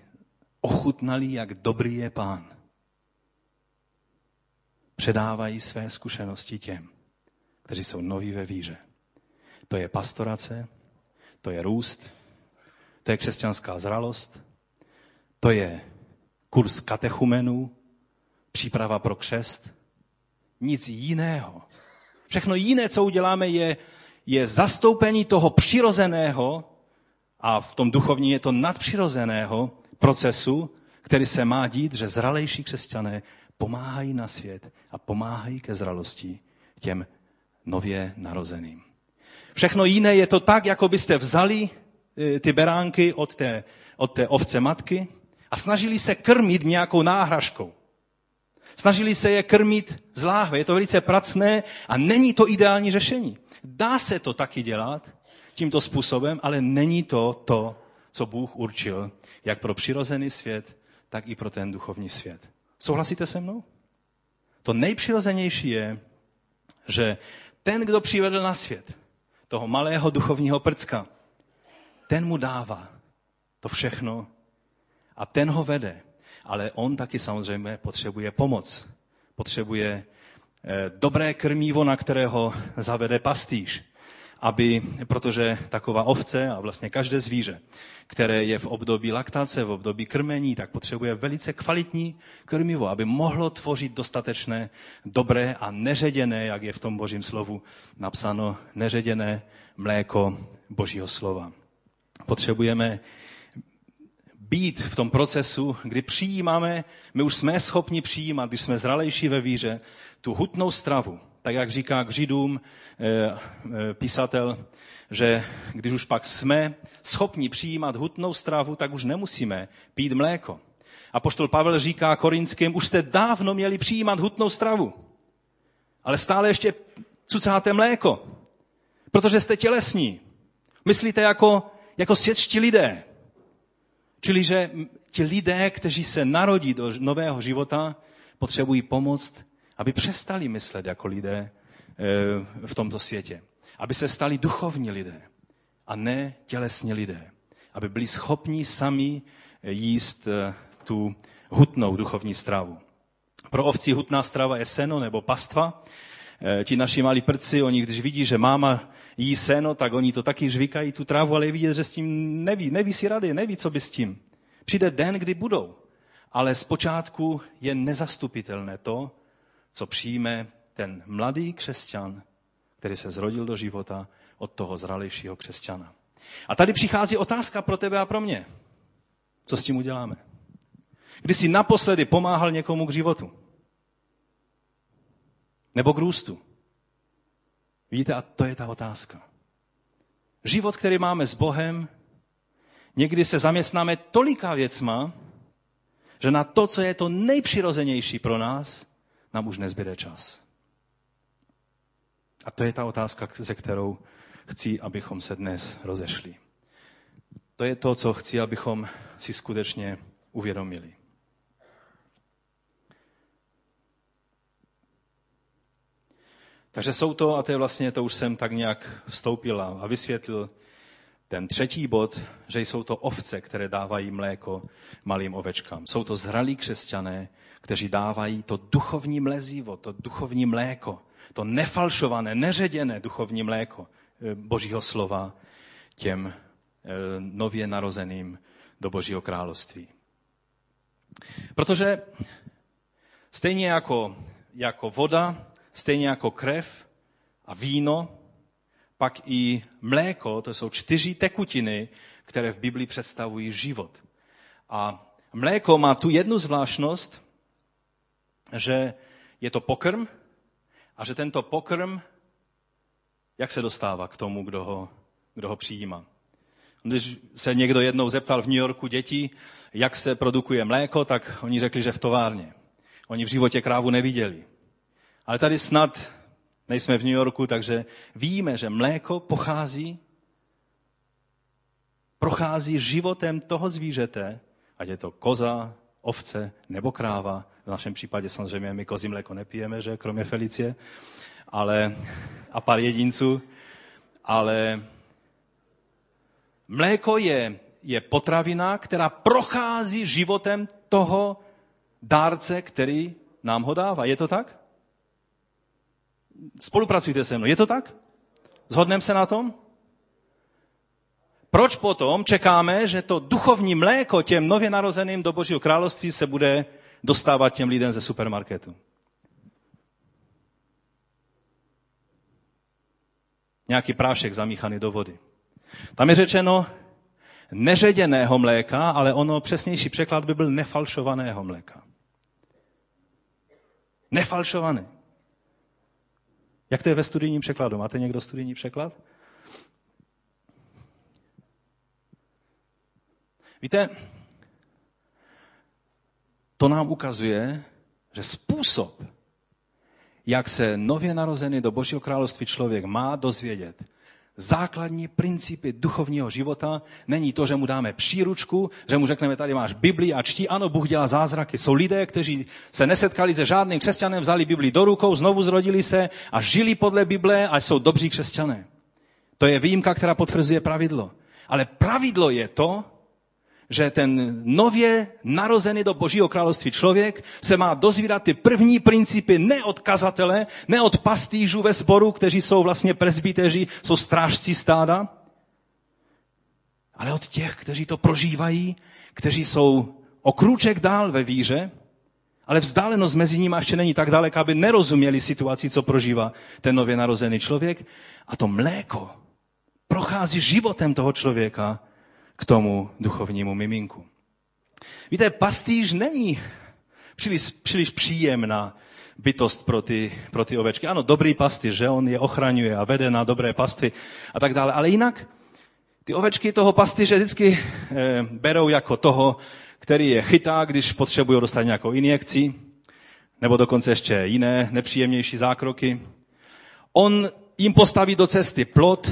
ochutnali, jak dobrý je pán, předávají své zkušenosti těm, kteří jsou noví ve víře. To je pastorace, to je růst, to je křesťanská zralost, to je kurz katechumenů, příprava pro křest. Nic jiného. Všechno jiné, co uděláme, je, je zastoupení toho přirozeného, a v tom duchovní je to nadpřirozeného procesu, který se má dít, že zralejší křesťané pomáhají na svět a pomáhají ke zralosti těm nově narozeným. Všechno jiné je to tak, jako byste vzali eh, ty beránky od té, od té ovce matky, a snažili se krmit nějakou náhražkou. Snažili se je krmit z láhve. Je to velice pracné a není to ideální řešení. Dá se to taky dělat tímto způsobem, ale není to to, co Bůh určil, jak pro přirozený svět, tak i pro ten duchovní svět. Souhlasíte se mnou? To nejpřirozenější je, že ten, kdo přivedl na svět toho malého duchovního prcka, ten mu dává to všechno, a ten ho vede. Ale on taky samozřejmě potřebuje pomoc. Potřebuje eh, dobré krmivo, na kterého zavede pastýř. Aby, protože taková ovce a vlastně každé zvíře, které je v období laktace, v období krmení, tak potřebuje velice kvalitní krmivo, aby mohlo tvořit dostatečné, dobré a neředěné, jak je v tom božím slovu napsáno, neředěné mléko božího slova. Potřebujeme být v tom procesu, kdy přijímáme, my už jsme schopni přijímat, když jsme zralejší ve víře, tu hutnou stravu. Tak jak říká k Židům e, e, písatel, že když už pak jsme schopni přijímat hutnou stravu, tak už nemusíme pít mléko. A poštol Pavel říká korinským, už jste dávno měli přijímat hutnou stravu, ale stále ještě cucáte mléko, protože jste tělesní. Myslíte jako, jako světští lidé. Čili, že ti lidé, kteří se narodí do nového života, potřebují pomoct, aby přestali myslet jako lidé eh, v tomto světě. Aby se stali duchovní lidé a ne tělesní lidé. Aby byli schopni sami jíst eh, tu hutnou duchovní stravu. Pro ovci hutná strava je seno nebo pastva. Eh, ti naši malí prci, oni když vidí, že máma jí seno, tak oni to taky žvíkají tu trávu, ale je vidět, že s tím neví, neví si rady, neví, co by s tím. Přijde den, kdy budou. Ale zpočátku je nezastupitelné to, co přijme ten mladý křesťan, který se zrodil do života od toho zralejšího křesťana. A tady přichází otázka pro tebe a pro mě. Co s tím uděláme? Kdy jsi naposledy pomáhal někomu k životu? Nebo k růstu? Vidíte, a to je ta otázka. Život, který máme s Bohem, někdy se zaměstnáme tolika věcma, že na to, co je to nejpřirozenější pro nás, nám už nezbyde čas. A to je ta otázka, se kterou chci, abychom se dnes rozešli. To je to, co chci, abychom si skutečně uvědomili. Takže jsou to, a to je vlastně, to už jsem tak nějak vstoupil a vysvětlil, ten třetí bod, že jsou to ovce, které dávají mléko malým ovečkám. Jsou to zralí křesťané, kteří dávají to duchovní mlezivo, to duchovní mléko, to nefalšované, neředěné duchovní mléko eh, Božího slova těm eh, nově narozeným do Božího království. Protože stejně jako, jako voda, stejně jako krev a víno, pak i mléko, to jsou čtyři tekutiny, které v Biblii představují život. A mléko má tu jednu zvláštnost, že je to pokrm a že tento pokrm, jak se dostává k tomu, kdo ho, kdo ho přijímá. Když se někdo jednou zeptal v New Yorku dětí, jak se produkuje mléko, tak oni řekli, že v továrně. Oni v životě krávu neviděli. Ale tady snad nejsme v New Yorku, takže víme, že mléko pochází, prochází životem toho zvířete, ať je to koza, ovce nebo kráva. V našem případě samozřejmě my kozí mléko nepijeme, že kromě Felicie, ale, a pár jedinců, ale mléko je, je potravina, která prochází životem toho dárce, který nám ho dává. Je to tak? Spolupracujte se mnou. Je to tak? Zhodneme se na tom? Proč potom čekáme, že to duchovní mléko těm nově narozeným do Božího království se bude dostávat těm lidem ze supermarketu? Nějaký prášek zamíchaný do vody. Tam je řečeno neředěného mléka, ale ono přesnější překlad by byl nefalšovaného mléka. Nefalšované. Jak to je ve studijním překladu? Máte někdo studijní překlad? Víte, to nám ukazuje, že způsob, jak se nově narozený do Božího království člověk má dozvědět základní principy duchovního života není to, že mu dáme příručku, že mu řekneme, tady máš Bibli a čtí, ano, Bůh dělá zázraky. Jsou lidé, kteří se nesetkali se žádným křesťanem, vzali Bibli do rukou, znovu zrodili se a žili podle Bible a jsou dobří křesťané. To je výjimka, která potvrzuje pravidlo. Ale pravidlo je to, že ten nově narozený do Božího království člověk se má dozvídat ty první principy ne od kazatele, ne od pastýžů ve sboru, kteří jsou vlastně presbyteři, jsou strážci stáda, ale od těch, kteří to prožívají, kteří jsou o krůček dál ve víře, ale vzdálenost mezi nimi ještě není tak daleka, aby nerozuměli situaci, co prožívá ten nově narozený člověk. A to mléko prochází životem toho člověka k tomu duchovnímu miminku. Víte, pastýř není příliš, příliš příjemná bytost pro ty, pro ty ovečky. Ano, dobrý pastýř, že on je ochraňuje a vede na dobré pasty a tak dále. Ale jinak ty ovečky toho pastýře vždycky e, berou jako toho, který je chytá, když potřebují dostat nějakou injekci, nebo dokonce ještě jiné nepříjemnější zákroky. On jim postaví do cesty plot,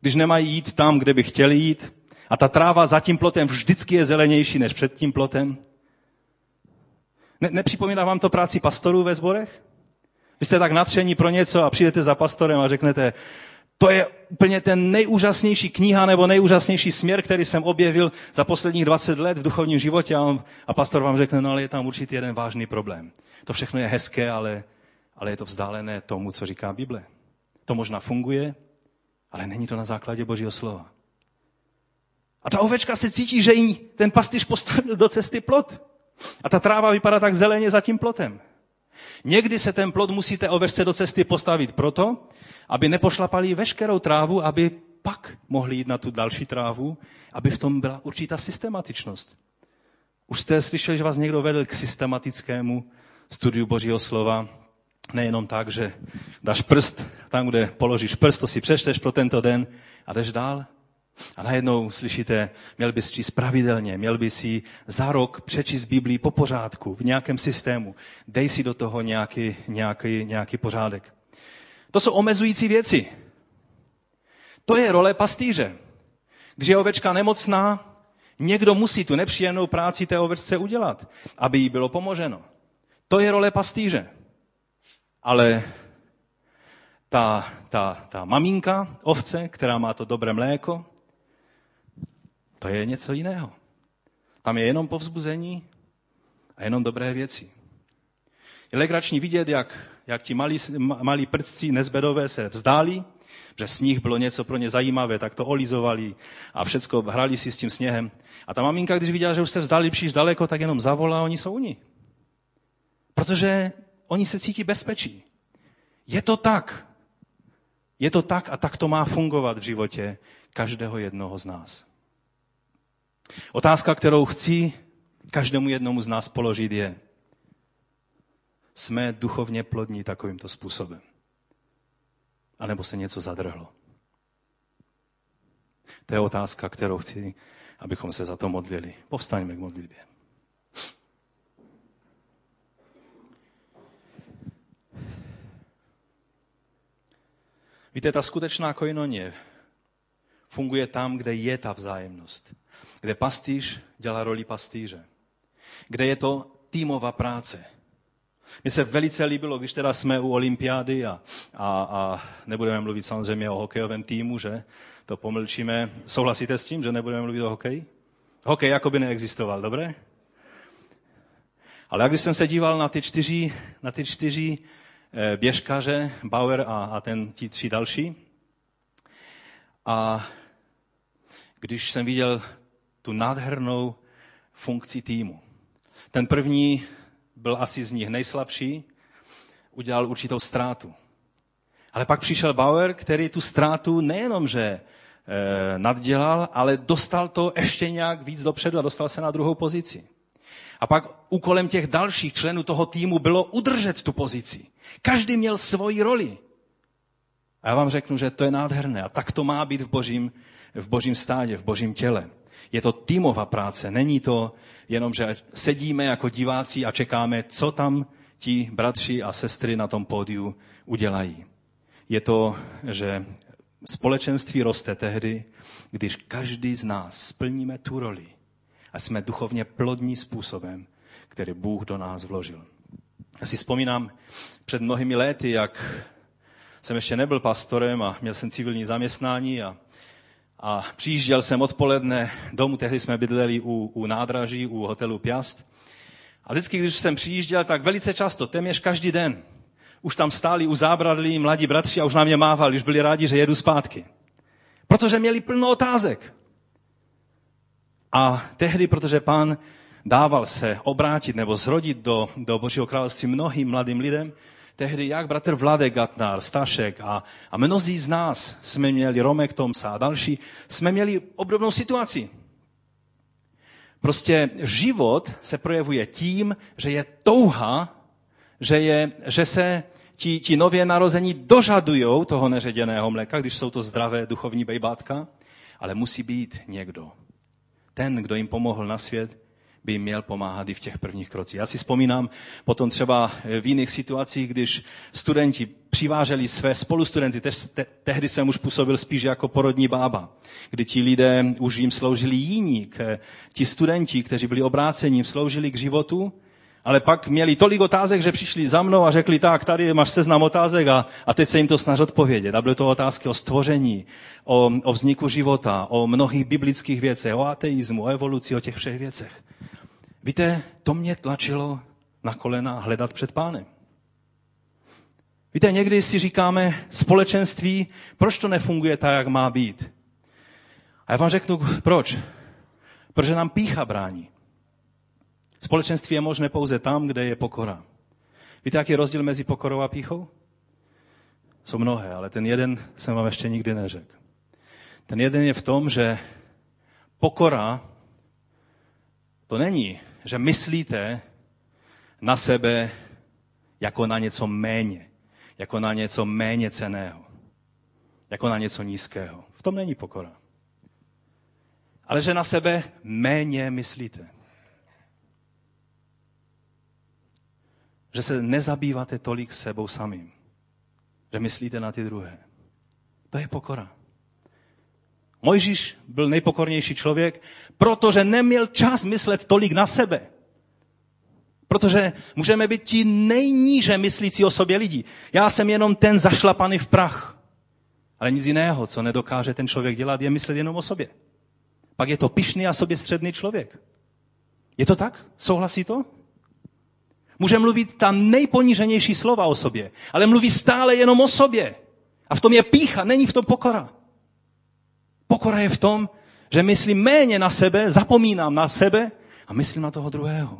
když nemají jít tam, kde by chtěli jít, A ta tráva za tím plotem vždycky je zelenější než před tím plotem. Ne, nepřipomíná vám to práci pastorů ve sborech? Vy jste tak natření pro něco a přijdete za pastorem a řeknete, to je úplně ten nejúžasnější kniha nebo nejúžasnější směr, který jsem objevil za posledních 20 let v duchovním životě a, on, a pastor vám řekne, no ale je tam určitě jeden vážný problém. To všechno je hezké, ale, ale je to vzdálené tomu, co říká Bible. To možná funguje, ale není to na základě Božího slova. A ta ovečka se cítí, že jí ten pastýř postavil do cesty plot. A ta tráva vypadá tak zeleně za tím plotem. Někdy se ten plot musí té ovečce do cesty postavit proto, aby nepošlapali veškerou trávu, aby pak mohli jít na tu další trávu, aby v tom byla určitá systematičnost. Už jste slyšeli, že vás někdo vedl k systematickému studiu Božího slova, nejenom tak, že dáš prst, tam, kde položíš prst, to si přečteš pro tento den a jdeš dál. A najednou slyšíte, měl bys číst pravidelně, měl bys si za rok přečíst Biblii po pořádku, v nějakém systému. Dej si do toho nějaký, nějaký, nějaký pořádek. To jsou omezující věci. To je role pastýře. Když je ovečka nemocná, někdo musí tu nepříjemnou práci té ovečce udělat, aby jí bylo pomoženo. To je role pastýře. Ale ta, ta, ta maminka ovce, která má to dobré mléko, to je něco jiného. Tam je jenom povzbuzení a jenom dobré věci. Je legrační vidět, jak, jak ti malí, malí prcci nezbedové se vzdáli, že sníh bylo něco pro ně zajímavé, tak to olizovali a všecko hrali si s tím sněhem. A ta maminka, když viděla, že už se vzdali příliš daleko, tak jenom zavolá, oni jsou oni. Protože oni se cítí bezpečí. Je to tak. Je to tak a tak to má fungovat v životě každého jednoho z nás. Otázka, kterou chci každému jednomu z nás položit je, jsme duchovně plodní takovýmto způsobem? A nebo se něco zadrhlo? To je otázka, kterou chci, abychom se za to modlili. Povstaňme k modlitbě. Víte, ta skutečná koinonie funguje tam, kde je ta vzájemnost. Kde pastýř dělá roli pastýře. Kde je to týmová práce. Mně se velice líbilo, když teda jsme u olympiády a, a, a nebudeme mluvit samozřejmě o hokejovém týmu, že? To pomlčíme. Souhlasíte s tím, že nebudeme mluvit o hokeji? Hokej jako by neexistoval, dobré? Ale když jsem se díval na ty čtyři, na ty čtyři eh, běžkaře, Bauer a, a ten, ti tři další, a když jsem viděl tu nádhernou funkci týmu. Ten první byl asi z nich nejslabší, udělal určitou ztrátu. Ale pak přišel Bauer, který tu ztrátu nejenom, že e, naddělal, ale dostal to ještě nějak víc dopředu a dostal se na druhou pozici. A pak úkolem těch dalších členů toho týmu bylo udržet tu pozici. Každý měl svoji roli. A já vám řeknu, že to je nádherné. A tak to má být v božím, v božím stádě, v božím těle. Je to týmová práce, není to jenom, že sedíme jako diváci a čekáme, co tam ti bratři a sestry na tom pódiu udělají. Je to, že společenství roste tehdy, když každý z nás splníme tu roli a jsme duchovně plodní způsobem, který Bůh do nás vložil. Já si vzpomínám před mnohými lety, jak jsem ještě nebyl pastorem a měl jsem civilní zaměstnání a a přijížděl jsem odpoledne domů, tehdy jsme bydleli u, u nádraží, u hotelu Piast. A vždycky, když jsem přijížděl, tak velice často, téměř každý den, už tam stáli u zábradlí mladí bratři a už na mě mávali, už byli rádi, že jedu zpátky. Protože měli plno otázek. A tehdy, protože pán dával se obrátit nebo zrodit do, do Božího království mnohým mladým lidem, tehdy jak bratr Vladek Gatnar, Stašek a, a mnozí z nás jsme měli, Romek Tomsa a další, jsme měli obdobnou situaci. Prostě život se projevuje tím, že je touha, že, je, že se ti, ti nově narození dožadují toho neředěného mléka, když jsou to zdravé duchovní bejbátka, ale musí být někdo. Ten, kdo jim pomohl na svět, by měl pomáhat i v těch prvních krocích. Já si vzpomínám potom třeba v jiných situacích, když studenti přiváželi své spolustudenty, te, te, tehdy jsem už působil spíš jako porodní bába, kdy ti lidé už jim sloužili jiní, ti studenti, kteří byli obráceni, sloužili k životu, ale pak měli tolik otázek, že přišli za mnou a řekli, tak, tady máš seznam otázek a, a teď se jim to snaží odpovědět. A byly to otázky o stvoření, o, o vzniku života, o mnohých biblických věcech, o ateismu, o evoluci, o těch všech věcech. Víte, to mě tlačilo na kolena hledat před pánem. Víte, někdy si říkáme společenství, proč to nefunguje tak, jak má být. A já vám řeknu, proč. Protože nám pícha brání. Společenství je možné pouze tam, kde je pokora. Víte, jaký je rozdíl mezi pokorou a píchou? Jsou mnohé, ale ten jeden jsem vám ještě nikdy neřekl. Ten jeden je v tom, že pokora to není, že myslíte na sebe jako na něco méně, jako na něco méně ceného, jako na něco nízkého. V tom není pokora. Ale že na sebe méně myslíte. Že se nezabýváte tolik sebou samým. Že myslíte na ty druhé. To je pokora. Mojžíš byl nejpokornější člověk, protože neměl čas myslet tolik na sebe. Protože můžeme být ti nejníže myslící o sobě lidi. Já jsem jenom ten zašlapaný v prach. Ale nic jiného, co nedokáže ten člověk dělat, je myslet jenom o sobě. Pak je to pišný a soběstředný člověk. Je to tak? Souhlasí to? Může mluvit ta nejponíženější slova o sobě, ale mluví stále jenom o sobě. A v tom je pícha, není v tom pokora. Pokora je v tom, že myslím méně na sebe, zapomínám na sebe a myslím na toho druhého.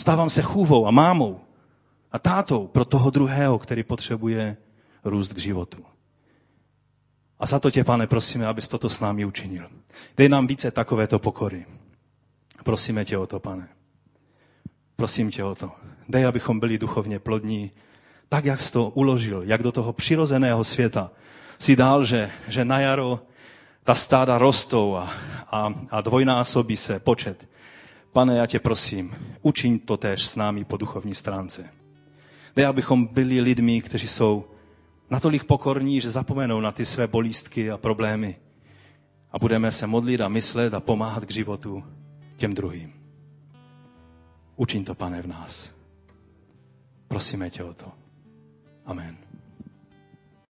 Stávám se chůvou a mámou a tátou pro toho druhého, který potřebuje růst k životu. A za to tě, pane, prosíme, abys toto s námi učinil. Dej nám více takovéto pokory. Prosíme tě o to, pane. Prosím tě o to. Dej, abychom byli duchovně plodní, tak, jak jsi to uložil, jak do toho přirozeného světa si dál, že, že na jaro ta stáda rostou a, a, a dvojnásobí se počet. Pane, já tě prosím, učiň to též s námi po duchovní stránce. Dej, abychom byli lidmi, kteří jsou natolik pokorní, že zapomenou na ty své bolístky a problémy a budeme se modlit a myslet a pomáhat k životu těm druhým. Učiň to, pane, v nás. Prosíme tě o to. Amen.